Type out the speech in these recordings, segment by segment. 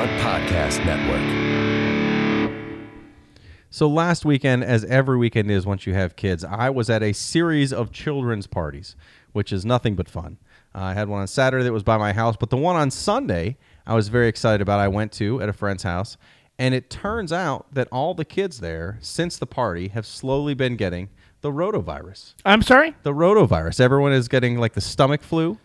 Front Podcast Network. So last weekend, as every weekend is once you have kids, I was at a series of children's parties, which is nothing but fun. Uh, I had one on Saturday that was by my house, but the one on Sunday I was very excited about. I went to at a friend's house, and it turns out that all the kids there since the party have slowly been getting the rotavirus. I'm sorry. The rotavirus. Everyone is getting like the stomach flu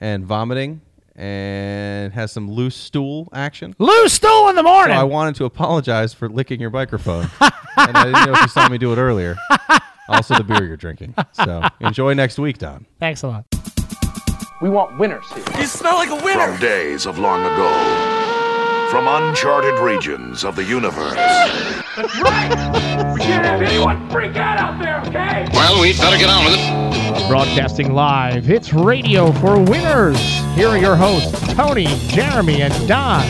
and vomiting and has some loose stool action. Loose stool in the So morning. I wanted to apologize for licking your microphone. and I didn't know if you saw me do it earlier. Also, the beer you're drinking. So enjoy next week, Don. Thanks a lot. We want winners here. You smell like a winner. From days of long ago, from uncharted regions of the universe, We can't have anyone freak out out there, okay? Well, we'd better get on with it. Broadcasting live, it's Radio for Winners. Here are your hosts, Tony, Jeremy, and Don.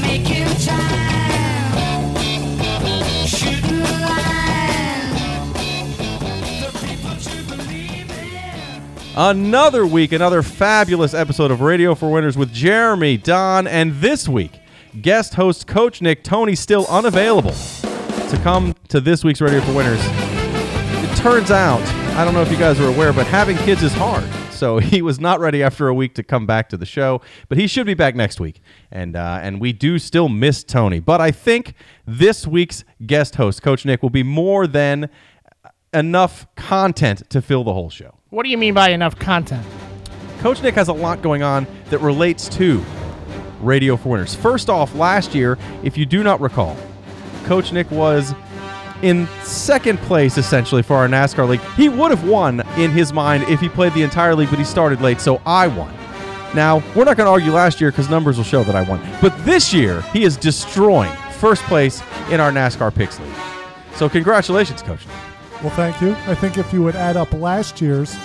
Make you time. Shooting the line. The people to believe in. Another week, another fabulous episode of Radio for Winners with Jeremy, Don, and this week, guest host Coach Nick Tony still unavailable to come to this week's Radio for Winners. It turns out, I don't know if you guys are aware, but having kids is hard. So he was not ready after a week to come back to the show, but he should be back next week. And uh, and we do still miss Tony, but I think this week's guest host, Coach Nick, will be more than enough content to fill the whole show. What do you mean by enough content? Coach Nick has a lot going on that relates to Radio for Winners. First off, last year, if you do not recall, Coach Nick was in second place essentially for our NASCAR league. He would have won in his mind if he played the entire league, but he started late, so I won. Now, we're not going to argue last year because numbers will show that I won. But this year, he is destroying first place in our NASCAR picks league. So, congratulations, Coach Well, thank you. I think if you would add up last year's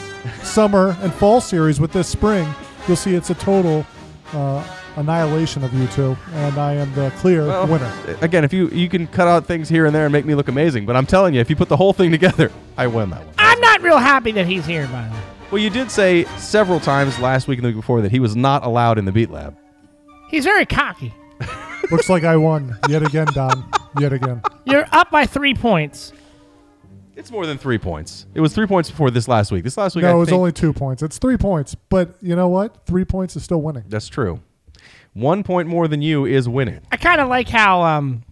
summer and fall series with this spring, you'll see it's a total uh, annihilation of you two, and I am the clear Well, winner. Again, if you you can cut out things here and there and make me look amazing, but I'm telling you, if you put the whole thing together, I win that one. I'm not real happy that he's here, by the way. Well, you did say several times last week and the week before that he was not allowed in the Beat Lab. He's very cocky. Looks like I won yet again, Don. Yet again. You're up by three points. It's more than three points. It was three points before this last week. This last week, No, I it was think- only two points. It's three points, but you know what? Three points is still winning. That's true. One point more than you is winning. I kind of like how um,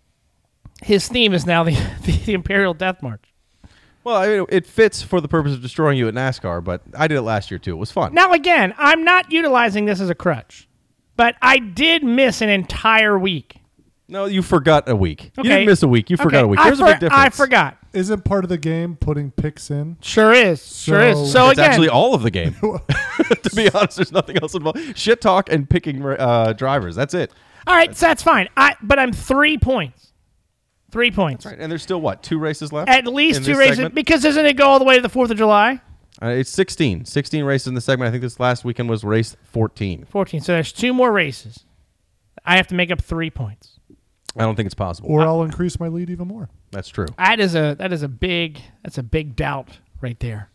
his theme is now the, the Imperial Death March. Well, I mean, it fits for the purpose of destroying you at NASCAR, but I did it last year too. It was fun. Now, again, I'm not utilizing this as a crutch, but I did miss an entire week. No, you forgot a week. Okay. You didn't miss a week. You forgot Okay, a week. I There's a for- big difference. I forgot. Isn't part of the game putting picks in? Sure is. Sure is. So- So it's again, actually all of the game. to be honest, there's nothing else involved. Shit talk and picking uh, drivers. That's it. all right. So that's fine. I but I'm three points. Three points. Right. And there's still what? Two races left? At least two this races segment? because doesn't it go all the way to the Fourth of July? Uh, it's 16. 16 races in the segment. I think this last weekend was race 14. Fourteen. So there's two more races. I have to make up three points. I don't think it's possible. Or I'll increase my lead even more. That's true. That is a that is a big that's a big doubt right there.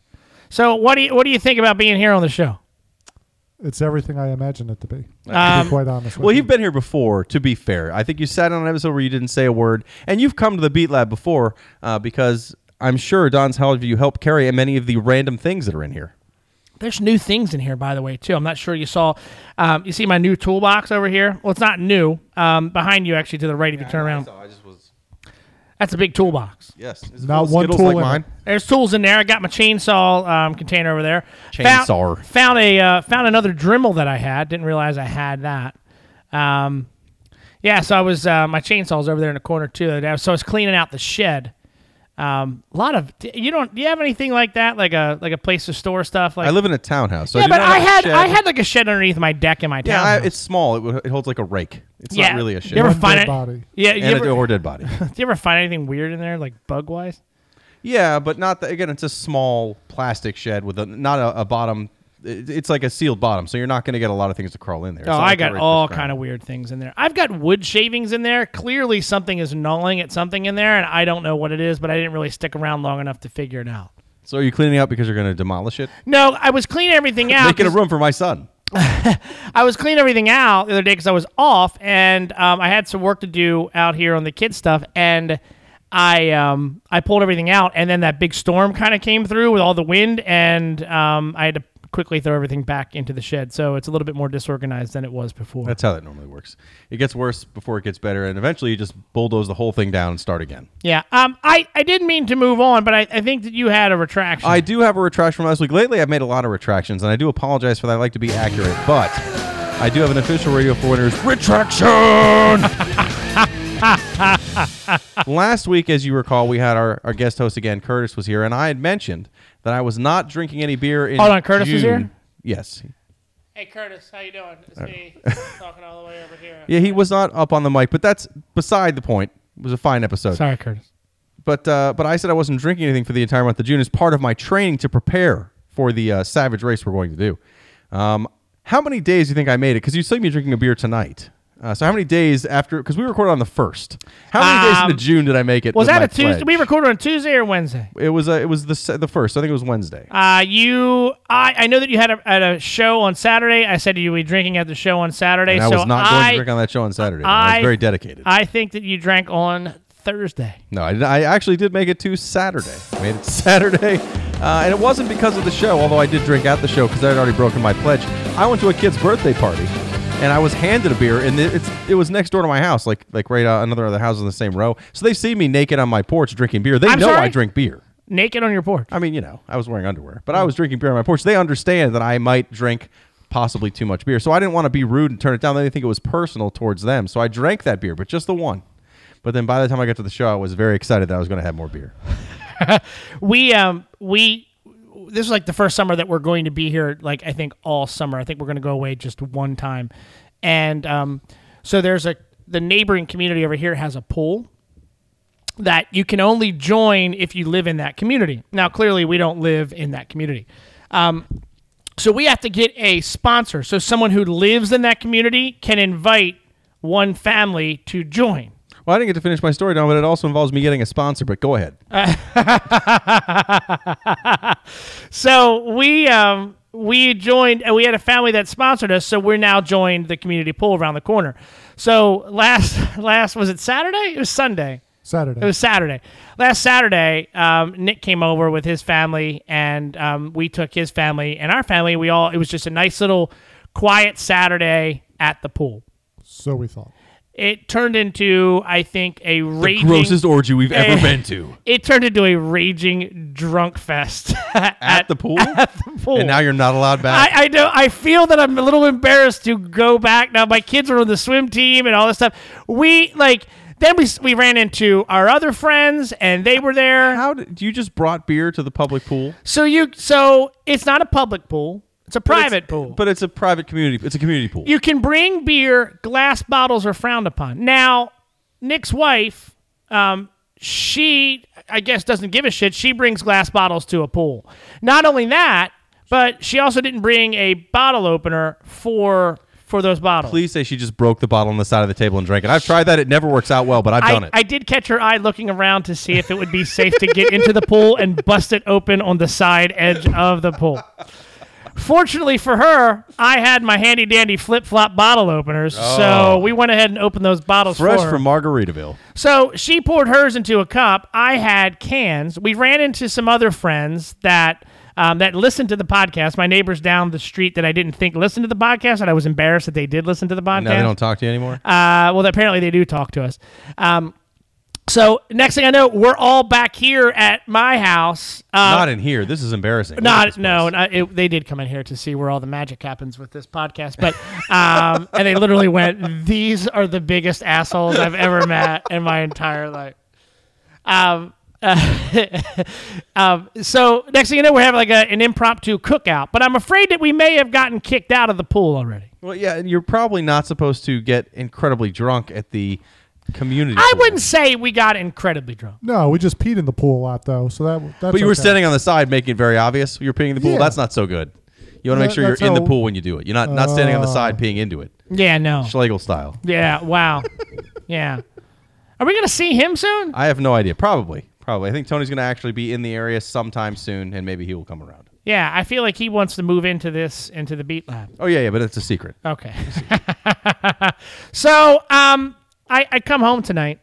So what do you what do you think about being here on the show? It's everything I imagined it to be. to Um, be quite honest. with Well, you. you've been here before, to be fair. I think you sat on an episode where you didn't say a word, and you've come to the Beat Lab before uh, because I'm sure Don's helped you help carry many of the random things that are in here. There's new things in here, by the way, too. I'm not sure you saw. Um, you see my new toolbox over here? Well, it's not new. Um, behind you, actually, to the right, if you turn around, I just was. that's a big toolbox. Yes. Is it Not full of one Skittles tool like in it. mine. There's tools in there. I got my chainsaw um, container over there. Chainsaw. Found, found a uh, found another Dremel that I had. Didn't realize I had that. Um, yeah, so I was uh, my chainsaw's over there in the corner too. the other day. So I was cleaning out the shed. Um, a lot of you don't. Do you have anything like that? Like a like a place to store stuff? Like I live in a townhouse. So I yeah, do but I have had. I had like a shed underneath my deck in my Yeah, town. I, it's small. It, it holds like a rake. It's Yeah. not really a shed. You ever One find dead it? body. Yeah, you and ever, a, or dead body. do you ever find anything weird in there, like bug wise? yeah, but not the, again. It's a small plastic shed with a not a, a bottom. It, it's like a sealed bottom, so you're not going to get a lot of things to crawl in there. It's Oh, not I like got all kind of weird things in there. I've got wood shavings in there. Clearly, something is gnawing at something in there, and I don't know what it is. But I didn't really stick around long enough to figure it out. So are you cleaning out because you're going to demolish it? No, I was cleaning everything out. Making a room for my son. I was cleaning everything out the other day because I was off, and um, I had some work to do out here on the kids stuff, and I um, I pulled everything out, and then that big storm kind of came through with all the wind, and um, I had to quickly throw everything back into the shed. So it's a little bit more disorganized than it was before. That's how that normally works. It gets worse before it gets better, and eventually you just bulldoze the whole thing down and start again. yeah. Um. I I didn't mean to move on, but I, I think that you had a retraction. I do have a retraction from last week. Lately, I've made a lot of retractions, and I do apologize for that. I like to be accurate, but I do have an official Radio for Winners retraction. Last week, as you recall, we had our, our guest host again, Curtis, was here, and I had mentioned that I was not drinking any beer in Hold on, Curtis was here? Yes. Hey Curtis, how you doing? It's me talking all the way over here. Yeah, he was not up on the mic, but that's beside the point. It was a fine episode. Sorry, Curtis. But uh, but I said I wasn't drinking anything for the entire month of June as part of my training to prepare for the uh, Savage race we're going to do. Um, how many days do you think I made it? Because you saw me drinking a beer tonight. Uh, so how many days after? Because we recorded on the first. How many days Um, into June did I make it? Was with that my a Tuesday? pledge? We recorded on Tuesday or Wednesday? It was uh, it was the se- the first. I think it was Wednesday. Uh, you, I, I know that you had a, at a show on Saturday. I said you would be drinking at the show on Saturday. and I so was not going I, to drink on that show on Saturday. I, I- was very dedicated. I think that you drank on Thursday. No, I, did- I actually did make it to Saturday. I made it to Saturday, uh, and it wasn't because of the show. Although I did drink at the show because I had already broken my pledge. I went to a kid's birthday party, and I was handed a beer, and it, it's it was next door to my house, like like right uh, another other house in the same row. So they see me naked on my porch drinking beer. They I'm know sorry? I drink beer. Naked on your porch. I mean, you know, I was wearing underwear, but I was drinking beer on my porch. They understand that I might drink possibly too much beer, so I didn't want to be rude and turn it down. They didn't think it was personal towards them, so I drank that beer, but just the one. But then by the time I got to the show, I was very excited that I was going to have more beer. we um we this is like the first summer that we're going to be here like i think all summer. I think we're going to go away just one time. And um so there's a the neighboring community over here has a pool that you can only join if you live in that community. Now clearly we don't live in that community. Um so we have to get a sponsor. So someone who lives in that community can invite one family to join Well, I didn't get to finish my story, Don, but it also involves me getting a sponsor. But go ahead. So we um we joined and we had a family that sponsored us, so we're now joined the community pool around the corner. So last last was it Saturday? It was Sunday. Saturday. It was Saturday. Last Saturday, um, Nick came over with his family, and um, we took his family and our family. We all it was just a nice little quiet Saturday at the pool. so we thought. It turned into, I think, a raging Grossest orgy we've ever Eh. been to It turned into a raging drunk fest at, the pool. at the pool. and now you're not allowed back. I, I know. I feel that I'm a little embarrassed to go back now. My kids are on the swim team and all this stuff. We like then we we ran into our other friends and they were there. How did you just brought beer to the public pool? So you so it's not a public pool. It's a But it's- private pool. but it's a private community. It's a community pool. you can bring beer. Glass bottles are frowned upon. Now, Nick's wife, um, she I guess doesn't give a shit. She brings glass bottles to a pool. Not only that, but she also didn't bring a bottle opener for for those bottles. Please say she just broke the bottle on the side of the table and drank it. I've tried that. It never works out well, but I've done I, it. I did catch her eye looking around to see if it would be safe to get into the pool and bust it open on the side edge of the pool. Fortunately for her, I had my handy dandy flip flop bottle openers, so we went ahead and opened those bottles Oh. Fresh for her. from Margaritaville. So she poured hers into a cup. I had cans. We ran into some other friends that um, that listened to the podcast. My neighbors down the street that I didn't think listened to the podcast, and I was embarrassed that they did listen to the podcast. Now they don't talk to you anymore. Uh, well, apparently they do talk to us. Um, so next thing I know, we're all back here at my house. Uh, not in here. This is embarrassing. Not no, not, it, they did come in here to see where all the magic happens with this podcast, but um, and they literally went, "These are the biggest assholes I've ever met in my entire life." Um, uh, um, so next thing you know, we're having like a, an impromptu cookout, but I'm afraid that we may have gotten kicked out of the pool already. Well, yeah, and you're probably not supposed to get incredibly drunk at the community. I pool. wouldn't say we got incredibly drunk. No, we just peed in the pool a lot though, so that that's. But you were okay. standing on the side, making it very obvious. You're peeing in the pool. Yeah. That's not so good. You want to make That- sure you're that's in the how- pool when you do it. You're not not standing on the side peeing into it, Yeah, no. Schlegel style. Yeah, wow. yeah. Are we going to see him soon? I have no idea. Probably, probably. I think Tony's going to actually be in the area sometime soon, and maybe he will come around. Yeah, I feel like he wants to move into this into the Beat Lab. Oh yeah, yeah, but it's a secret. Okay. so um, I, I come home tonight,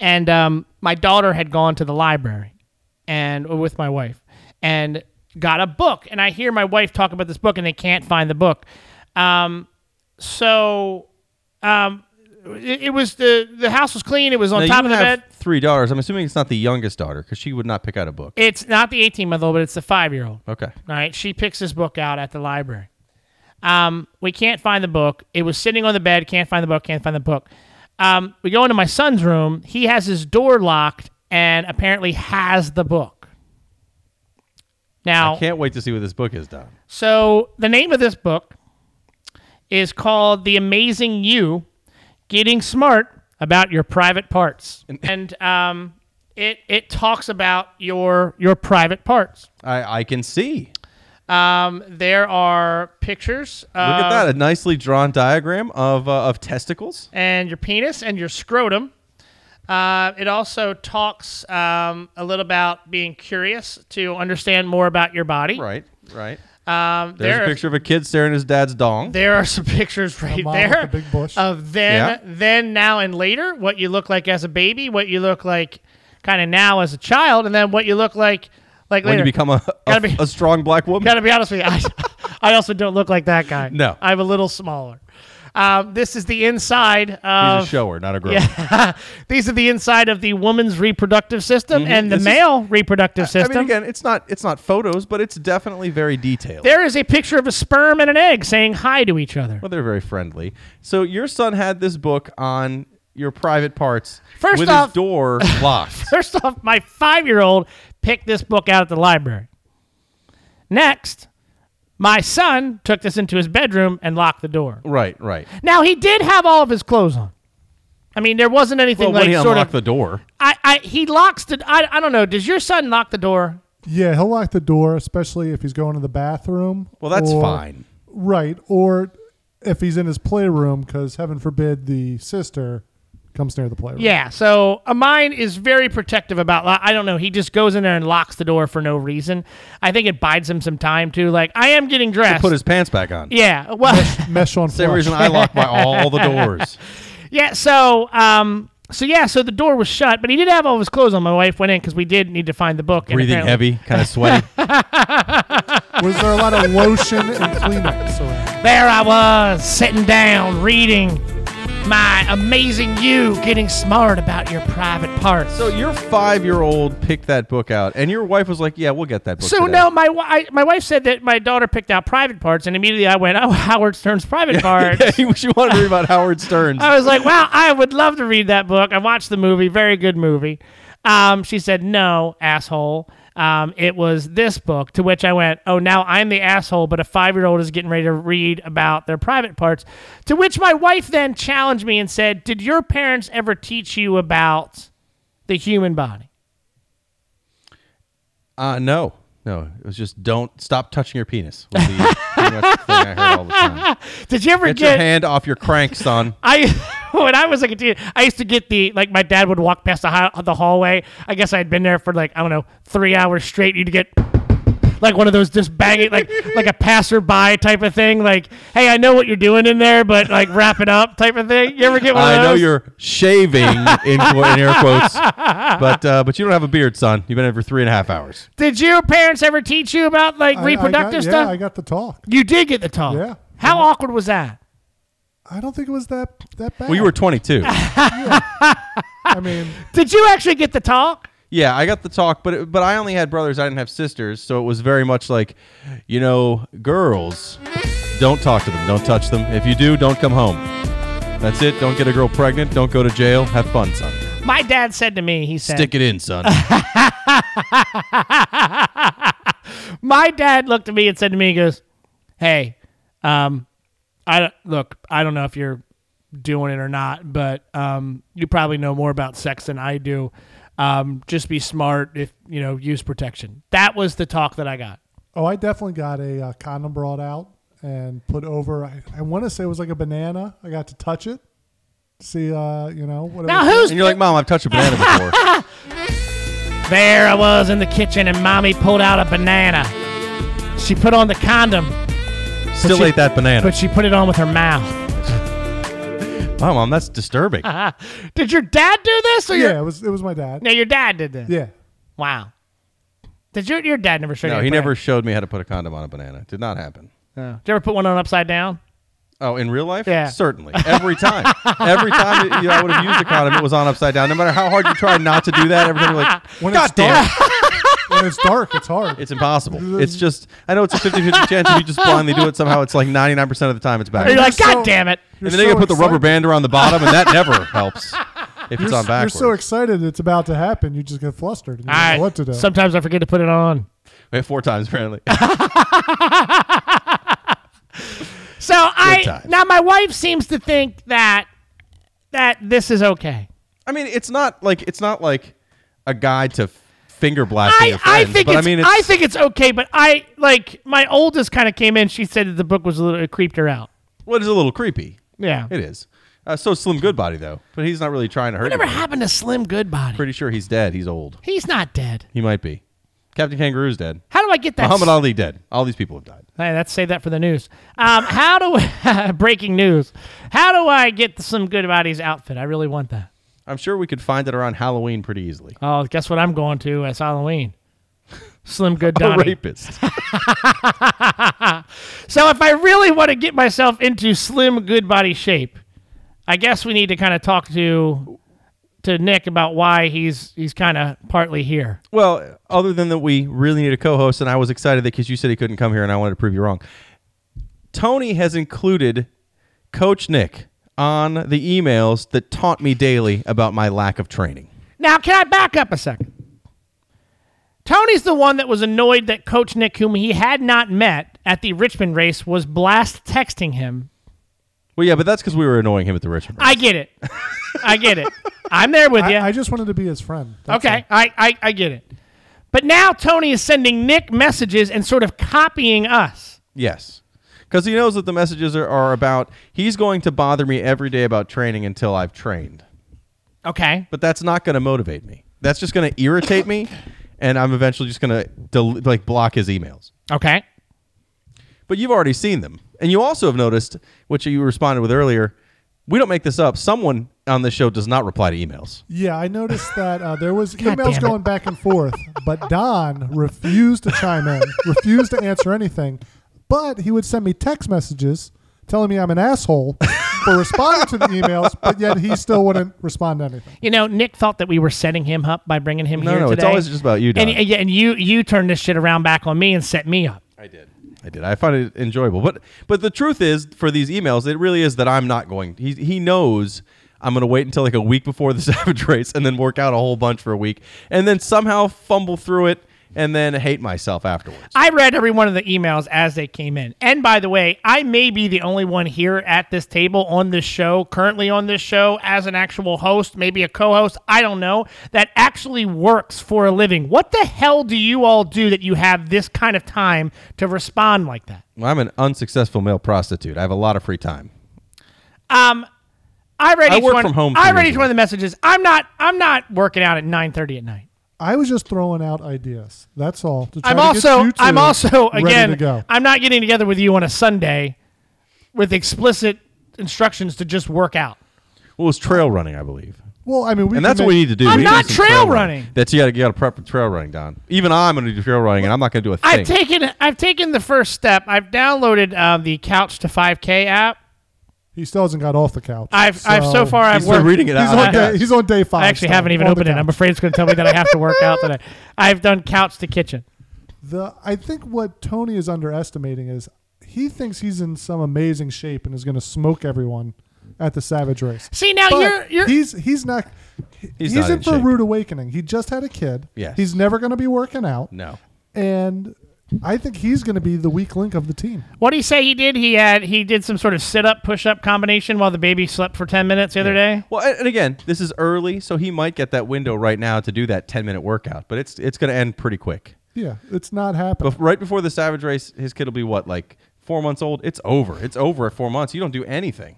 and um, my daughter had gone to the library, and with my wife, and got a book. And I hear my wife talk about this book, and they can't find the book. Um, so um, it, it was the the house was clean. It was on Now, top of the bed. three daughters. I'm assuming it's not the youngest daughter because she would not pick out a book. It's not the 18 month old, but it's the five year old. Okay. All right, she picks this book out at the library. Um, we can't find the book. It was sitting on the bed. Can't find the book. Can't find the book. Um, we go into my son's room. He has his door locked and apparently has the book. Now, I can't wait to see what this book is, Don. so the name of this book is called "The Amazing You: Getting Smart About Your Private Parts," and um, it it talks about your your private parts. I, I can see. Um, there are pictures. Look at that. A nicely drawn diagram of, uh, of testicles. and your penis and your scrotum. Uh, it also talks um, a little about being curious to understand more about your body. Right, right. Um, There's there, a picture of a kid staring at his dad's dong. there are some pictures right there the big bush. of then, Yeah. then, now, and later. What you look like as a baby, what you look like kind of now as a child, and then what you look like like when later. you become a, a, be- a strong black woman. Gotta be honest with you, I, I also don't look like that guy. No. I'm a little smaller. Um, this is the inside He's a shower, not a girl. Yeah, these are the inside of the woman's reproductive system and the This is- male reproductive I system. mean, again, it's not it's not photos, but it's definitely very detailed. there is a picture of a sperm and an egg saying hi to each other. well, they're very friendly. So your son had this book on your private parts First with off- his door locked. First off, my five-year-old picked this book out at the library. Next, my son took this into his bedroom and locked the door. right, right. Now he did have all of his clothes on. I mean, there wasn't anything Well, like when he sort unlocked of. the door, I, I, he locks the. I, I don't know. Does your son lock the door? Yeah, he'll lock the door, especially if he's going to the bathroom. well, that's or- fine. Right. Or if he's in his playroom, because heaven forbid the sister comes near the playroom. Yeah, so uh, mine is very protective about. I don't know. He just goes in there and locks the door for no reason. I think it buys him some time too. Like I am getting dressed. Put his pants back on. yeah, well, Mesh on Same flush. reason I lock my all the doors. yeah. So, um, so yeah, so the door was shut, but he did have all his clothes on. My wife went in because we did need to find the book. and Breathing apparently- heavy, kind of sweaty. Was there a lot of lotion and Kleenex around? There I was sitting down reading my amazing you getting smart about your private parts. so your five-year-old picked that book out, and your wife was like, "Yeah, we'll get that book." So today." no, my wi- my wife said that my daughter picked out private parts, and immediately I went, "Oh, Howard Stern's private parts." yeah, she wanted to read about Howard Stern's. I was like, "Wow, I would love to read that book." I watched the movie, very good movie. Um, she said, "No, asshole." Um, it was this book. To which I went, "Oh, now I'm the asshole." But a five year old is getting ready to read about their private parts. To which my wife then challenged me and said, "Did your parents ever teach you about the human body?" Uh, no, no. It was just don't stop touching your penis. Was the, pretty much the thing I heard all the time. Did you ever Get get? your hand off your crank, son. I when I was like a teen, I used to get the like my dad would walk past the the hallway. I guess I had been there for like I don't know three hours straight. You'd get like one of those just banging like like a passerby type of thing. Like, hey, I know what you're doing in there, but like wrap it up type of thing. You ever get one of those? I know you're shaving in, qu- in air quotes, but uh, but you don't have a beard, son. You've been in for three and a half hours. Did your parents ever teach you about like I- I reproductive got- stuff? Yeah, I got the talk. you did get the talk. Yeah. How awkward was that? I don't think it was that that bad. Well, you were 22. I mean, Did you actually get the talk? Yeah, I got the talk, but it, but I only had brothers. I didn't have sisters, so it was very much like, you know, girls, don't talk to them, don't touch them. If you do, don't come home. That's it. Don't get a girl pregnant. Don't go to jail. Have fun, son. My dad said to me, he said, Stick it in, son. my dad looked at me and said to me, he goes, "Hey, um, I look, I don't know if you're doing it or not, but um, you probably know more about sex than I do. Um, just be smart if you know use protection." That was the talk that I got. oh, I definitely got a uh, condom brought out and put over. I, I want to say it was like a banana. I got to touch it, see, uh, you know, whatever. Now who's and you're like, Mom, I've touched a banana before. There I was in the kitchen, and mommy pulled out a banana. She put on the condom, Still she- ate that banana. but she put it on with her mouth. Wow, mom, that's disturbing. Did your dad do this? Or Yeah, your, it was it was my dad. no, your dad did this. Yeah. Wow. Did your your dad never show you? no, a he banana? never showed me how to put a condom on a banana. Did not happen. Oh. Did you ever put one on upside down? Oh, in real life? Yeah. Certainly. Every time. every time that, you know, I would have used a condom, it was on upside down. No matter how hard you try not to do that, every time you're like, When God it's damn dark, it. When it's dark, it's hard. It's impossible. It's just, I know it's a 50 50 chance. If you just blindly do it, somehow it's like 99% of the time it's Or back. you're And like, so- God damn it! You're then they can put the rubber band around the bottom, and that never helps if You're, it's on s- you're so excited it's about to happen, you just get flustered. And you I, know what to do. Sometimes I forget to put it on. Wait, four times apparently. So I times. now my wife seems to think that that this is okay. I mean, it's not like it's not like a guide to f- finger blasting I, your I think but it's, I mean, I think it's okay, but I like my oldest kind of came in. She said that the book was a little it creeped her out. what is a little creepy. Yeah. It is. Uh, so Slim Goodbody though, but he's not really trying to hurt. Whatever anybody. happened to Slim Goodbody? Pretty sure he's dead. He's old. He's not dead. He might be. Captain Kangaroo's dead. How do I get that? Muhammad Ali dead. All these people have died. Hey, let's save that for the news. Um, how do breaking news? How do I get the Slim Goodbody's outfit? I really want that. I'm sure we could find it around Halloween pretty easily. Oh, guess what I'm going to? It's Halloween. Slim Good A Donnie. rapist. So if I really want to get myself into slim, good body shape, I guess we need to kind of talk to to Nick about why he's he's kind of partly here. well, other than that, we really need a co-host, and I was excited because you said he couldn't come here, and I wanted to prove you wrong. Tony has included Coach Nick on the emails that taunt me daily about my lack of training. Now, can I back up a second? Tony's the one that was annoyed that Coach Nick, whom he had not met at the Richmond race, was blast texting him. Well, yeah, but that's because we were annoying him at the Richmond. race. I get it. I get it. I'm there with you. I, I just wanted to be his friend. That's Okay, I, I, I get it. But now Tony is sending Nick messages and sort of copying us. Yes. Because he knows that the messages are, are about he's going to bother me every day about training until I've trained. Okay. But that's not going to motivate me. That's just going to irritate me, and I'm eventually just going to del- like block his emails. Okay. But you've already seen them, and you also have noticed, which you responded with earlier. We don't make this up. Someone on this show does not reply to emails. Yeah, I noticed that uh, there was God emails going back and forth, but Don refused to chime in, refused to answer anything. But he would send me text messages telling me I'm an asshole for responding to the emails, but yet he still wouldn't respond to anything. You know, Nick thought that we were setting him up by bringing him No, here no, today. it's always just about you, Don. And, and you you turned this shit around back on me and set me up. I did. I did. I find it enjoyable. But but the truth is, for these emails, it really is that I'm not going. He he knows I'm going to wait until like a week before the Savage race and then work out a whole bunch for a week and then somehow fumble through it and then hate myself afterwards. I read every one of the emails as they came in. And by the way, I may be the only one here at this table on this show, currently on this show as an actual host, maybe a co host, I don't know, that actually works for a living. What the hell do you all do that you have this kind of time to respond like that? Well, I'm an unsuccessful male prostitute. I have a lot of free time. Um, I read I each work one. from home I read each one of the messages. I'm not. I'm not working out at 9:30 at night. I was just throwing out ideas. That's all. to try I'm to get also. you I'm also ready again. to go. I'm not getting together with you on a Sunday with explicit instructions to just work out. Well, it's trail running, I believe. Well, I mean, we and can that's what we need to do. I'm We not some trail running. That's you got to you got to prep for trail running, Don. Even I'm going to do trail running, and I'm not going to do a thing. I've taken. I've taken the first step. I've downloaded uh, the Couch to 5K app. He still hasn't got off the couch. I've. I've so far. I've He's been worked. reading it He's on, day, he's on day five. I actually still, haven't even opened it. I'm afraid it's going to tell me that I have to work out today. I've done couch to kitchen. The I think what Tony is underestimating is he thinks he's in some amazing shape and is going to smoke everyone at the Savage Race. See now But you're you're he's he's not He's he's, not in, in for a rude awakening. He just had a kid. Yes. He's never going to be working out, no. and I think he's going to be the weak link of the team. What do you say he did? He had he did some sort of sit up push up combination while the baby slept for ten minutes the other day. Well, and and again, this is early, so he might get that window right now to do that 10 minute workout, but it's it's going to end pretty quick. Yeah, it's not happening. Bef- right before the Savage race, his kid will be what, like four months old? It's over. It's over at four months. You don't do anything.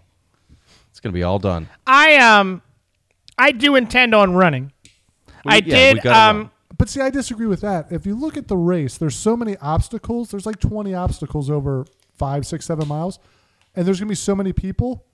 It's going to be all done. I um I do intend on running. We- I yeah, we did gotta um run. But see, I disagree with that. If you look at the race, there's so many obstacles. There's like 20 obstacles over five, six, seven miles, and there's gonna be so many people.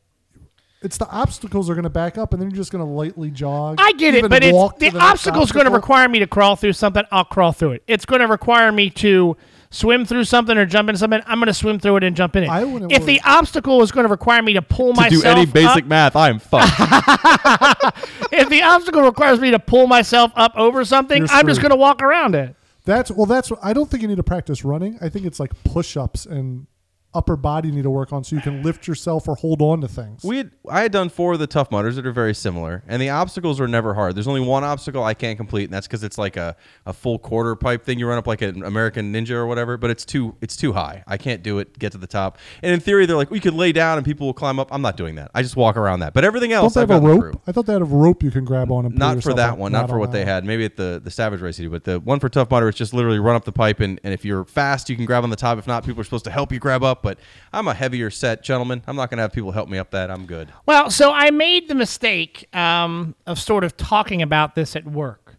It's the obstacles are gonna back up, and then you're just gonna lightly jog. I get it, but it's the, the obstacle's going to require me to crawl through something. I'll crawl through it. It's going to require me to swim through something or jump into something. I'm going to swim through it and jump in it. I wouldn't if worry. the obstacle is going to require me to pull To myself do any basic up, math, I am fucked. if the obstacle requires me to pull myself up over something, You're I'm just screwed. going to walk around it. That's well. That's I don't think you need to practice running. I think it's like push-ups and upper body need to work on so you can lift yourself or hold on to things. We had, I had done four of the tough mudders that are very similar, and the obstacles were never hard. There's only one obstacle I can't complete, and that's because it's like a, a full quarter pipe thing. You run up like an American Ninja or whatever, but it's too it's too high. I can't do it. Get to the top. And in theory, they're like, we could lay down and people will climb up. I'm not doing that. I just walk around that. But everything don't else, they I've a rope? through. I thought they had a rope you can grab on and Not for that one, not, for on what they had. Maybe at the the Savage Race, do, but the one for Tough Mudder, it's just literally run up the pipe, and, and if you're fast, you can grab on the top. If not, people are supposed to help you grab up. But I'm a heavier set gentleman. I'm not gonna have people help me up that. I'm good. Well, so I made the mistake um, of sort of talking about this at work.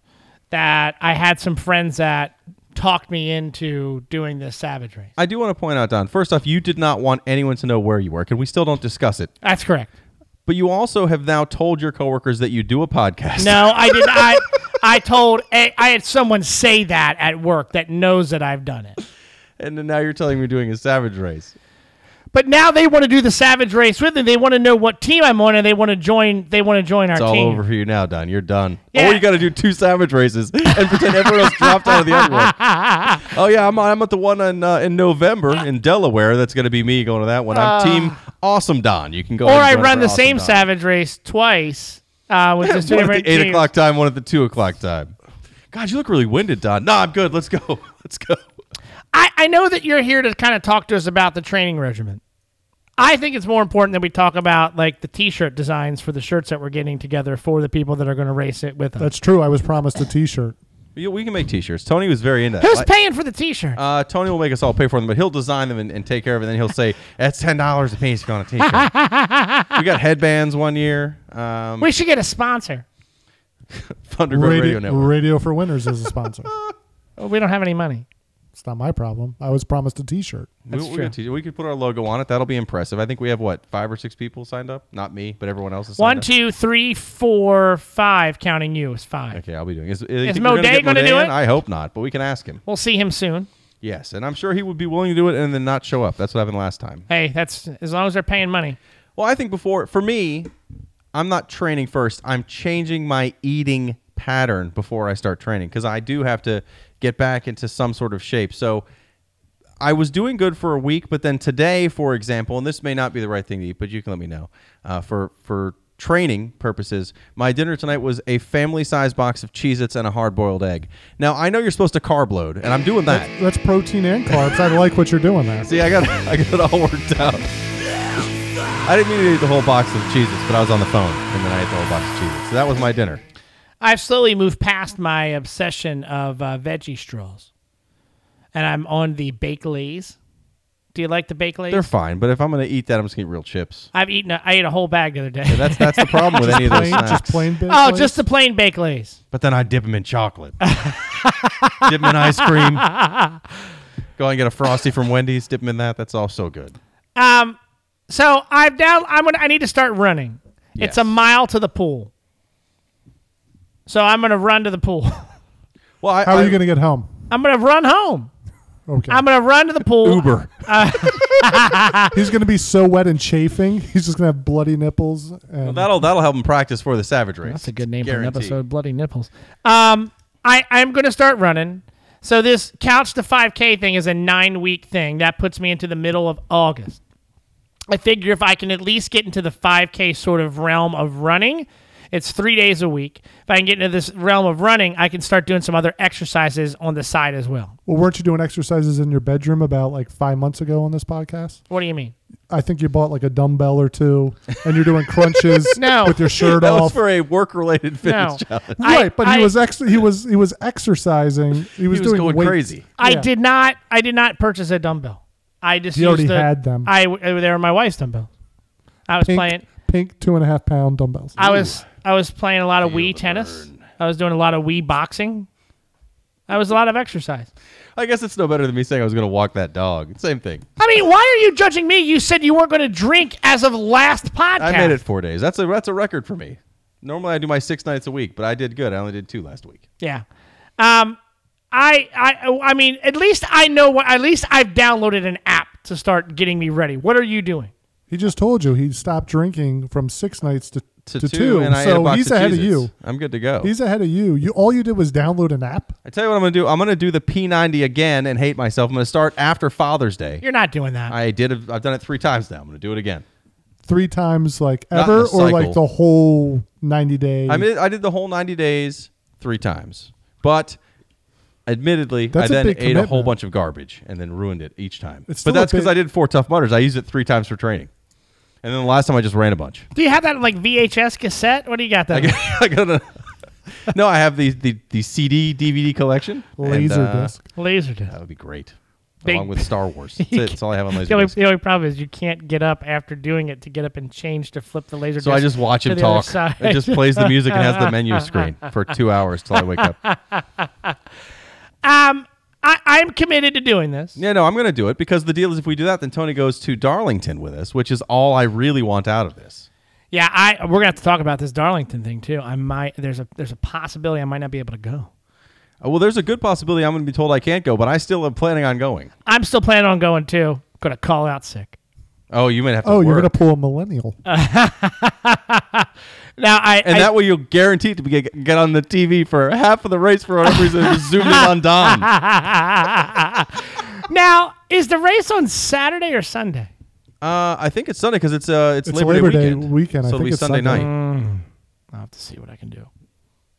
That I had some friends that talked me into doing this Savage Race. I do want to point out, Don. First off, you did not want anyone to know where you work, and we still don't discuss it. That's correct. But you also have now told your coworkers that you do a podcast. No, I did. I I told I I had someone say that at work that knows that I've done it. And then now you're telling me you're doing a Savage Race. But now they want to do the Savage Race with me. They want to know what team I'm on, and they want to join. They want to join our It's all team. over for you now, Don. You're done. Yeah. Or you got to do two Savage Races and pretend everyone else dropped out of the other one. Oh yeah, I'm I'm at the one in uh, in November in Delaware. That's going to be me going to that one. I'm Team Awesome Don. You can go. Uh. Or ahead I and join run for the Awesome same Don. Savage Race twice uh, with just two one at different the eight teams. o'clock time, one at the two o'clock time. God, you look really winded, Don. No, I'm good. Let's go. Let's go. I, I know that you're here to kind of talk to us about the training regimen. I think it's more important that we talk about like the T-shirt designs for the shirts that we're getting together for the people that are going to race it with us. That's true. I was promised a T-shirt. We we can make T-shirts. Tony was very into that. Who's Like- paying for the T-shirt? Uh, Tony will make us all pay for them, but he'll design them and, and take care of it. And then he'll say, "That's ten dollars a piece on a T-shirt." we got headbands one year. Um, we should get a sponsor. Underground Radio, Radio, Network. Radio for Winners is a sponsor. Well, we don't have any money. It's not my problem. I was promised a T-shirt. We, That's we, true. got T- we could put our logo on it. That'll be impressive. I think we have what five or six people signed up. Not me, but everyone else is signed One, up. two, three, four, five. Counting you is five. Okay, I'll be doing. Is, Is think we're Mo gonna Day gonna do in? it? I hope not, but we can ask him. We'll see him soon. Yes, and I'm sure he would be willing to do it and then not show up. That's what happened last time. Hey, that's as long as they're paying money. Well, I think before for me, I'm not training first. I'm changing my eating pattern before I start training because I do have to get back into some sort of shape. So I was doing good for a week, but then today, for example, and this may not be the right thing to eat, but you can let me know. Uh, for for training purposes, my dinner tonight was a family-sized box of Cheez-Its and a hard-boiled egg. Now I know you're supposed to carb load, and I'm doing that. That's protein and carbs. I like what you're doing there. See, I got I got it all worked out. I didn't mean to eat the whole box of Cheez-Its, but I was on the phone, and then I ate the whole box of Cheez-Its. So that was my dinner. I've slowly moved past my obsession of uh, veggie straws, and I'm on the Bake Lays. Do you like the Bake Lays? They're fine, but if I'm going to eat that, I'm just going to eat real chips. I've eaten. A, I ate a whole bag the other day. That's that's the problem with any of those Plain, snacks. just plain. Big oh, just the plain Bake Lays. But then I dip them in chocolate. dip them in ice cream. Go and get a frosty from Wendy's. Dip them in that. That's all so good. Um, so I've down. I'm gonna. I need to start running. It's a mile to the pool. So I'm gonna run to the pool. Well, I, How are I- you going to get home? I'm gonna run home. Okay. I'm gonna run to the pool. Uber? He's going to be so wet and chafing. He's just going to have bloody nipples. And That'll that'll help him practice for the Savage Race. That's a good name for an episode. Bloody nipples. Um, I I'm gonna start running. So this couch to 5K thing is a nine week thing that puts me into the middle of August. I figure if I can at least get into the 5K sort of realm of running, it's three days a week. If I can get into this realm of running, I can start doing some other exercises on the side as well. well, weren't you doing exercises in your bedroom about like five months ago on this podcast? What do you mean? I think you bought like a dumbbell or two, and you're doing crunches No. with your shirt That was off. for a work-related fitness No. challenge. I- right, but I- he was ex- he was he was exercising. He was, He was doing going weights. crazy. I Yeah. did not. I did not purchase a dumbbell. I just He already the- had them. I they were my wife's dumbbells. I was Pink, playing. Pink two and a half pound dumbbells. I was I was playing a lot of Feel Wii the tennis. burn. I was doing a lot of Wii boxing. That was a lot of exercise. I guess it's no better than me saying I was going to walk that dog. Same thing. I mean, why are you judging me? You said you weren't going to drink as of last podcast. I made it four days. That's a that's a record for me. Normally I do my six nights a week, but I did good. I only did two last week. Yeah. Um, I, I, I mean, at least I know what. At least I've downloaded an app to start getting me ready. What are you doing? He just told you he stopped drinking from six nights to, To, to two, two. and I ate a so box he's of ahead of you. I'm good to go. He's ahead of you. You all you did was download an app. I tell you what I'm going to do. I'm going to do the P90 again and hate myself. I'm going to start after Father's Day. You're not doing that. I did. it- I've done it three times now. I'm going to do it again. Three times like Not in ever, a or like the whole ninety days. I mean, I did the whole 90 days three times, but admittedly, That's I a then big ate a whole commitment. bunch of garbage and then ruined it each time. It's but a that's because big- I did four tough mudders. I used it three times for training, and then the last time I just ran a bunch. Do you have that like VHS cassette? What do you got I there? got, I got a, no, I have the, the the CD DVD collection. and, laser uh, disc. Laser disc. That would be great. Big- Along with Star Wars. That's, it. That's all I have on The only, Laserdisc. the only problem is you can't get up after doing it to get up and change to flip the laser. So I just watch to him talk. It just plays the music and has the menu screen for two hours till I wake up. um, I, I'm committed to doing this. Yeah, no, I'm going to do it because the deal is if we do that, then Tony goes to Darlington with us, which is all I really want out of this. Yeah, I we're gonna have to talk about this Darlington thing too. I might there's a there's a possibility I might not be able to go. Uh, well, there's a good possibility I'm going to be told I can't go, but I still am planning on going. I'm still planning on going too. Gonna call out sick. Oh, you might have to Oh, you're work. gonna pull a millennial. Now I and I, that way you'll guarantee to be, get, get on the TV for half of the race for whatever reason and zoom in on Don. now is the race on Saturday or Sunday? Uh, I think it's Sunday because it's uh it's, It's Labor, Labor Day Day weekend. weekend. I So it'll think be it's Sunday, Sunday. night. I'll have to see what I can do.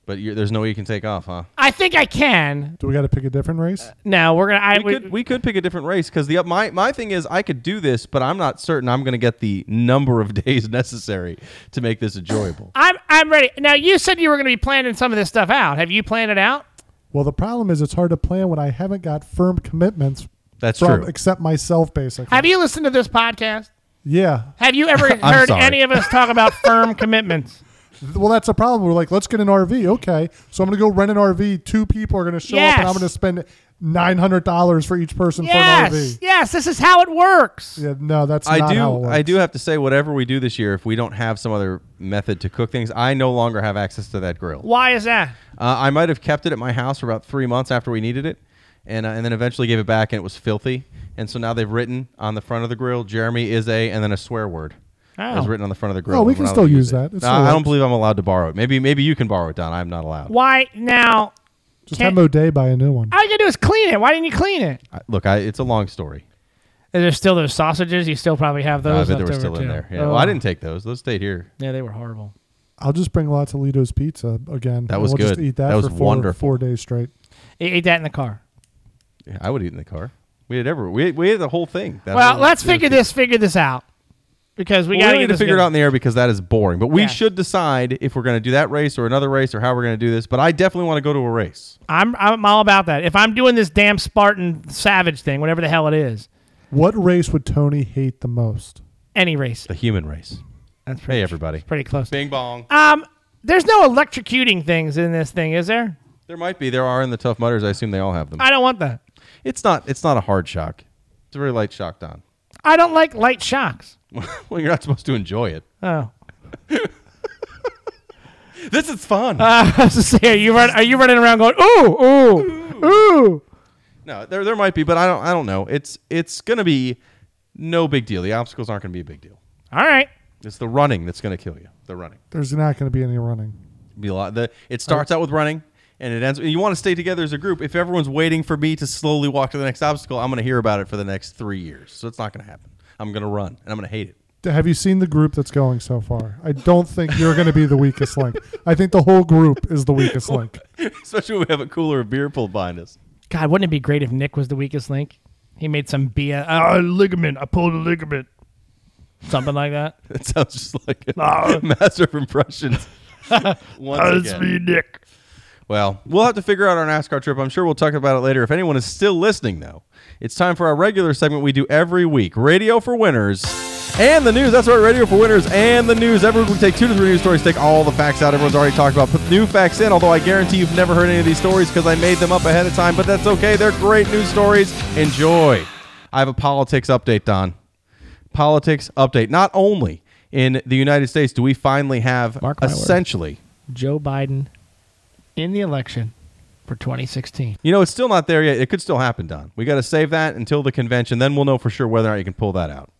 But you there's no way you can take off, huh? I think I can. Do we got to pick a different race? Uh, no, we're gonna. I we could we could pick a different race because the my my thing is I could do this, but I'm not certain I'm going to get the number of days necessary to make this enjoyable. I'm I'm ready. Now you said you were gonna be planning some of this stuff out. Have you planned it out? Well, the problem is it's hard to plan when I haven't got firm commitments That's from true. except myself, basically. Have you listened to this podcast? Yeah. Have you ever heard sorry. any of us talk about firm commitments? Well, that's a problem. We're like, let's get an RV. Okay, so I'm going to go rent an RV. Two people are going to show up, and I'm going to spend nine hundred dollars for each person for an RV. yes. This is how it works. Yeah, no, that's I not do. how it works. I do have to say, whatever we do this year, if we don't have some other method to cook things, I no longer have access to that grill. Why is that? Uh, I might have kept it at my house for about three months after we needed it, and uh, and then eventually gave it back, and it was filthy. And so now they've written on the front of the grill, "Jeremy is a," and then a swear word. Oh. Is written on the front of the grill. Oh, we can still use that. It still I don't works. believe I'm allowed to borrow it. Maybe maybe you can borrow it, Don. I'm not allowed. Why now? Just Can't- have O'Day buy a new one. All you gotta do is clean it. Why didn't you clean it? I, look, I, it's a long story. Is there still those sausages? You still probably have Uh, I those. bet they were left still over, in too. there. Yeah. Oh. Well, I didn't take those. Those stayed here. Yeah, they were horrible. I'll just bring lots of Ledo's pizza again. That and was we'll Just good. eat that, That was for four, wonderful. four days straight. You ate that in the car. Yeah, I would eat in the car. We had ever we we had the whole thing. That Well, whole- let's figure this. Figure this out because we Well, gotta we get need to this figure it out in the air because that is boring. But we Yeah. should decide if we're going to do that race or another race or how we're going to do this. But I definitely want to go to a race. I'm I'm all about that. If I'm doing this damn Spartan Savage thing, whatever the hell it is, What race would Tony hate the most? any race. The human race. That's pretty, Hey, everybody. pretty close. Bing bong. Um, there's no electrocuting things in this thing, is there? There might be. There are in the Tough Mudders. I assume they all have them. I don't want that. It's not. It's not a hard shock. It's a very light shock, Don. I don't like light shocks. well, you're not supposed to enjoy it. Oh, This is fun. Uh, I was to say, are you run, Are you running around going ooh ooh ooh? no, there there might be, but I don't. I don't know. It's it's going to be no big deal. The obstacles aren't going to be a big deal. All right. It's the running that's going to kill you. The running. There's not going to be any running. Be a lot. The, it starts out with running and it ends. You want to stay together as a group. If everyone's waiting for me to slowly walk to the next obstacle, I'm going to hear about it for the next three years. So it's not going to happen. I'm going to run and I'm going to hate it. Have you seen the group that's going so far? I don't think you're going to be the weakest link. I think the whole group is the weakest link. Especially when we have a cooler of beer pulled behind us. God, wouldn't it be great if Nick was the weakest link? He made some BS. Oh, ligament. I pulled a ligament. Something like that. It sounds just like a master of impressions. Once again. Nick. Well, we'll have to figure out our NASCAR trip. I'm sure we'll talk about it later. If anyone is still listening, though, it's time for our regular segment we do every week Radio for Winners And the news. That's right, Radio for Winners and the news. Every week we take two to three news stories, take all the facts out everyone's already talked about, put new facts in, although I guarantee you've never heard any of these stories because I made them up ahead of time, but that's okay. They're great news stories. Enjoy. I have a politics update, Don. Politics update. Not only in the United States do we finally have Mark my words. essentially Joe Biden in the election for 2016. You know, it's still not there yet. It could still happen, Don. We got to save that until the convention. Then we'll know for sure whether or not you can pull that out.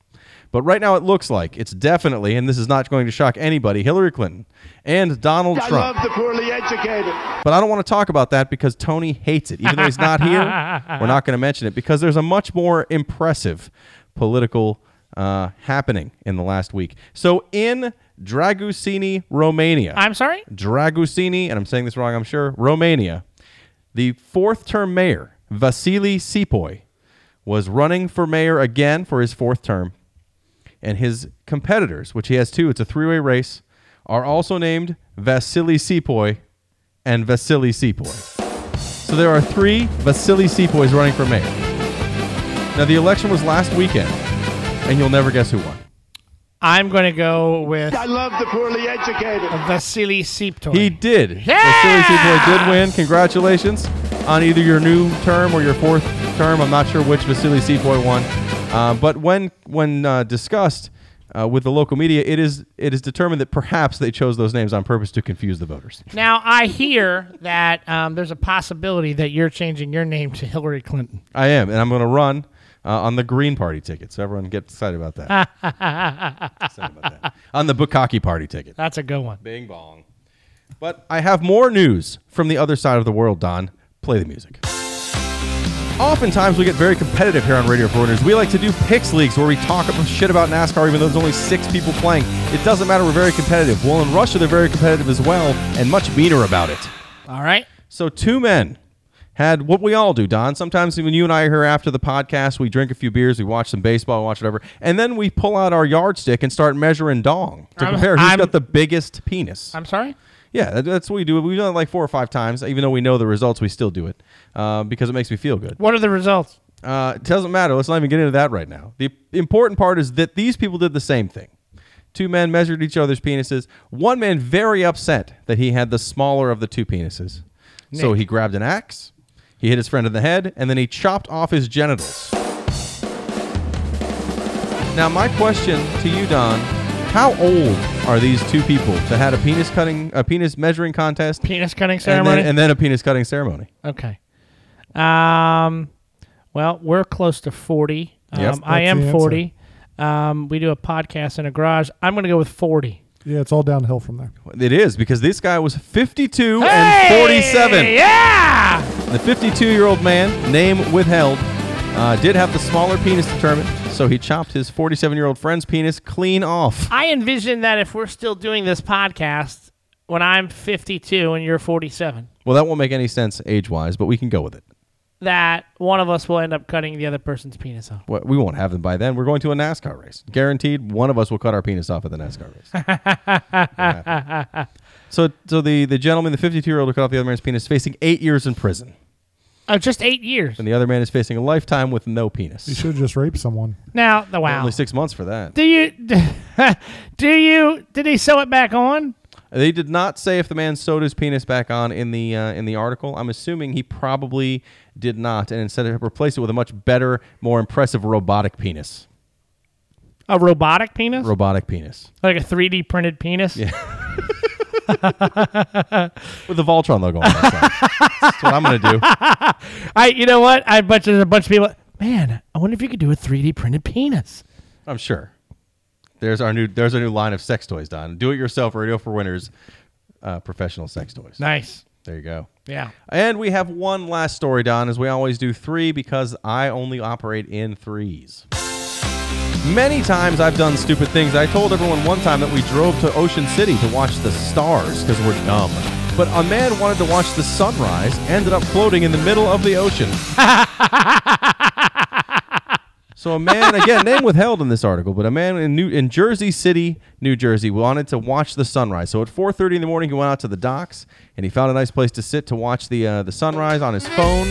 But right now, it looks like it's definitely, and this is not going to shock anybody, Hillary Clinton and Donald Trump. I love the poorly educated. But I don't want to talk about that because Tony hates it. Even though he's not here, we're not going to mention it because there's a much more impressive political uh, happening in the last week. So in Dragusini, Romania. I'm sorry? Dragusini, and I'm saying this wrong, I'm sure, Romania, the fourth term mayor, Vasily Sipoy, was running for mayor again for his fourth term. And his competitors, which he has two, it's a three way race, are also named Vasily Sipoy and Vasily Sipoy. So there are three Vasily Sipoys running for mayor. Now, the election was last weekend, and you'll never guess who won. I'm going to go with I love the poorly educated. Vasily Sipoy. He did. Yeah! Vasily Sipoy did win. Congratulations on either your new term or your fourth term. I'm not sure which Vasily Sipoy won. Uh, but when when uh, discussed uh, with the local media, it is it is determined that perhaps they chose those names on purpose to confuse the voters. Now, I hear that um, there's a possibility that you're changing your name to Hillary Clinton. I am, and I'm going to run uh, on the Green Party ticket. So everyone get excited about that. excited about that. On the Bukaki Party ticket. That's a good one. Bing bong. But I have more news from the other side of the world, Don. Play the music. Oftentimes we get very competitive here on Radio for Winners. We like to do picks leagues where we talk shit about NASCAR even though there's only six people playing. It doesn't matter, we're very competitive. Well, in Russia they're very competitive as well and much meaner about it. All right. So two men had what we all do, Don. Sometimes when you and I are here after the podcast, we drink a few beers, we watch some baseball, watch whatever, and then we pull out our yardstick and start measuring dong to I'm- compare who's I'm- got the biggest penis. I'm sorry? Yeah, that- that's what we do. We've done it like four or five times. Even though we know the results, we still do it uh, because it makes me feel good. What are the results? Uh, it doesn't matter. Let's not even get into that right now. The important part is that these people did the same thing. Two men measured each other's penises. One man very upset that he had the smaller of the two penises. So he grabbed an axe, he hit his friend in the head, and then he chopped off his genitals. Now, my question to you, Don, how old are these two people that had a penis cutting, a penis measuring contest, Penis cutting and ceremony? then, and then a penis cutting ceremony? okay. Um, well, we're close to 40. Yep. Um, I That's am answer. 40. Um, we do a podcast in a garage. I'm going to go with 40. Yeah, it's all downhill from there. It is because this guy was 52 Hey! and 47. Yeah! The 52 year old man, name withheld, uh, did have the smaller penis determined, so he chopped his 47 year old friend's penis clean off. I envision that if we're still doing this podcast when I'm 52 and you're 47, Well, that won't make any sense age wise, but we can go with it. that one of us will end up cutting the other person's penis off. Well, We won't have them by then. We're going to a NASCAR race. Guaranteed, one of us will cut our penis off at the NASCAR race. so, so the, the gentleman, the 52 year old who cut off the other man's penis, is facing eight years in prison. Oh, just eight years. And the other man is facing a lifetime with no You penis. should have just raped someone. Now, the wow. Only six months for that. Do you do you did he sew it back on? They did not say if the man sewed his penis back on in the uh, in the article. I'm assuming he probably did not, and instead replaced it with a much better, more impressive robotic penis. A robotic penis? Robotic penis like a 3D printed penis? Yeah. with the Voltron logo on. That's what I'm gonna do. I you know what? I bet there's a bunch of people Man, I wonder if you could do a 3D printed penis. I'm sure. There's our new there's our new line of sex toys, Don. Do it yourself, radio for winners, uh, professional sex toys. Nice. There you go. Yeah. And we have one last story, Don, as we always do three because I only operate in threes. Many times I've done stupid things. I told everyone one time that we drove to Ocean City to watch the stars because we're dumb. But a man wanted to watch the sunrise, ended up floating in the middle of the ocean. so a man, again, name withheld in this article, but a man in New in Jersey City, New Jersey, wanted to watch the sunrise. So at 4:30 in the morning, he went out to the docks and he found a nice place to sit to watch the uh, the sunrise on his phone.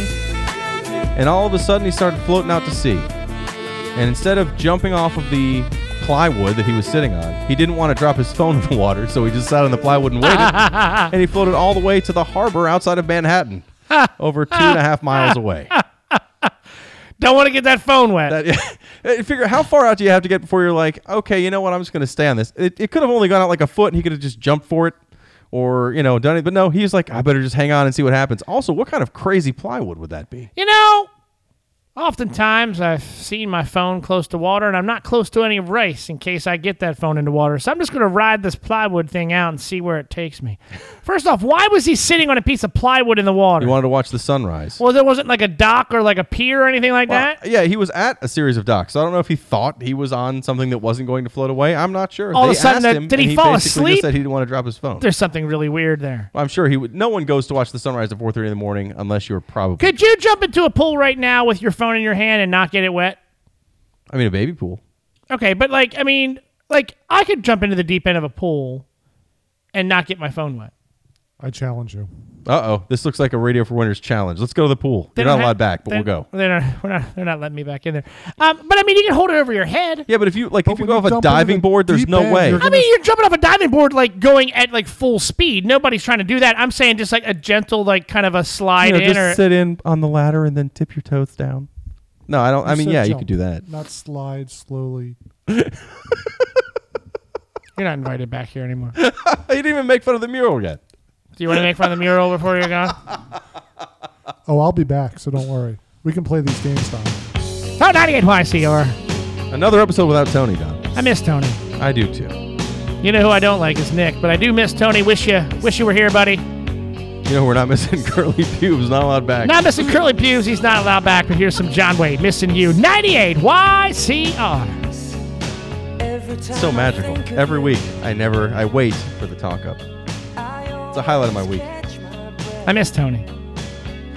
And all of a sudden, he started floating out to sea. And instead of jumping off of the plywood that he was sitting on. He didn't want to drop his phone in the water, so he just sat on the plywood and waited. and he floated all the way to the harbor outside of Manhattan, over two and a half miles away. Don't want to get that phone wet. That, figure how far out do you have to get before you're like, okay, you know what, I'm just going to stay on this. It, it could have only gone out like a foot, and he could have just jumped for it, or you know, done it. But no, he's like, I better just hang on and see what happens. Also, what kind of crazy plywood would that be? You know, oftentimes I've seen my phone close to water, and I'm not close to any rice in case I get that phone into water. So I'm just going to ride this plywood thing out and see where it takes me. First off, why was he sitting on a piece of plywood in the water? He wanted to watch the sunrise. well, there wasn't like a dock or like a pier or anything like Well, that. yeah, he was at a series of docks. So I don't know if he thought he was on something that wasn't going to float away. I'm not sure. All of a sudden, asked that- him, did he and fall basically asleep? Just said he didn't want to drop his phone. There's something really weird there. I'm sure he would. No one goes to watch the sunrise at 4:30 in the morning unless you're probably. Could you jump into a pool right now with your phone in your hand and not get it wet? I mean, a baby pool. Okay, but like, I mean, like, I could jump into the deep end of a pool and not get my phone wet. I challenge you. Uh oh, this looks like a Radio for Winners challenge. Let's go to the pool. They You're not don't have- allowed back, but we'll go. They're not, we're not, they're not letting me back in there. Um, but I mean, you can hold it over your head. Yeah, but if you like, But if you when go you off a jump into diving the board, there's deep no end, way. you're I mean, you're jumping off a diving board like going at like full speed. Nobody's trying to do that. I'm saying just like a gentle, like kind of a slide You know, in just or sit in on the ladder and then tip your toes down. No, I don't. I mean, said yeah, you jump, could do that. Not slide slowly. you're not invited back here anymore. you didn't even make fun of the mural yet. Do you want to make fun of the mural before you're gone? Oh, I'll be back, so don't worry. We can play these games, Tom. Oh, 98 YCR. Another episode without Tony, Don. I miss Tony. I do too. You know who I don't like is Nick, but I do miss Tony. Wish you, wish you were here, buddy. You know, we're not missing curly pubes. Not allowed back. Not missing Curly Pews. He's not allowed back, but here's some John Waite missing you. 98 YCR. so magical. Every week, I never. I wait for the talk up. It's a highlight of my week. I miss Tony.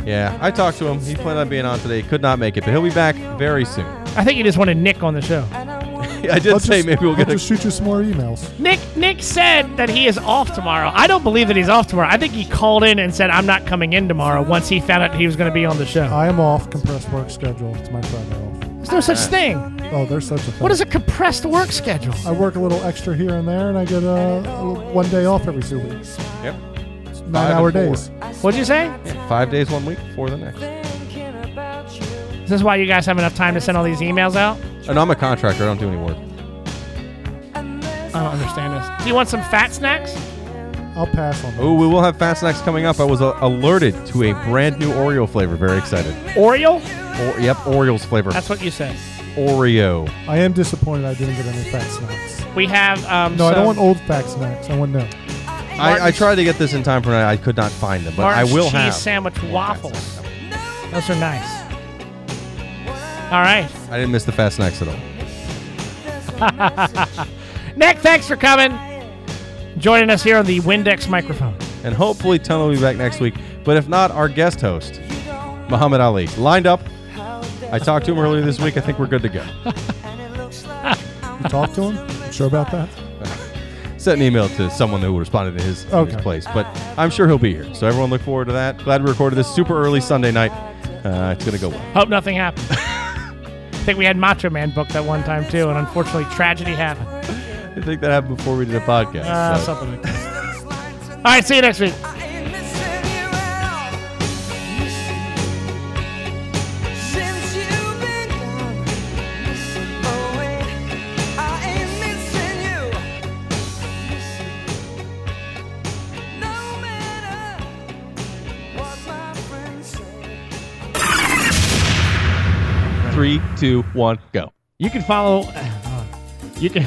Yeah, I talked to him. He planned on being on today. Could not make it, but he'll be back very soon. I think you just wanted Nick on the show. I did I'll say just- maybe we'll I'll get a just shoot you some more emails. Nick Nick said that he is off tomorrow. I don't believe that he's off tomorrow. I think he called in and said I'm not coming in tomorrow once he found out he was going to be on the show. I am off compressed work schedule. It's my Friday off. There's no such thing. Oh, there's such a thing. What is a compressed work schedule? I work a little extra here and there, and I get uh, one day off every two weeks. Yep. Nine Five hour and four. days. What'd you say? Five days one week, four the next. Is this why you guys have enough time to send all these emails out? And I'm a contractor. I don't do any work. I don't understand this. Do you want some fat snacks? I'll pass on. Oh, we will have fast snacks coming up. I was uh, alerted to a brand new Oreo flavor. Very excited. Oreo? Or, yep, Oreo's flavor. That's what you said. Oreo. I am disappointed I didn't get any fat snacks. We have um. No, I don't some want old fat snacks. I want no. I, I tried to get this in time for tonight. I could not find them, but I Martin's will cheese have. sandwich waffles. Those are nice. All right, I didn't miss the fast snacks at all. Nick. Thanks for coming. Joining us here on the Windex microphone. And hopefully Tony will be back next week. But if not, our guest host, Muhammad Ali, lined up. I talked to him earlier this week. I think we're good to go. You talk to him? You sure about that? Sent an email to someone who responded to his, Okay. his place. But I'm sure he'll be here. So everyone look forward to that. Glad we recorded this super early Sunday night. Uh, it's going to go well. Hope nothing happens. I think we had Macho Man booked that one time too, and unfortunately, tragedy happened. I think that happened before we did a podcast. Uh, so. something like that. All right, see you next week. Since you've been gone, wait, I ain't missing you. No matter what my friends say. Three, two, one, go. You can follow. You can.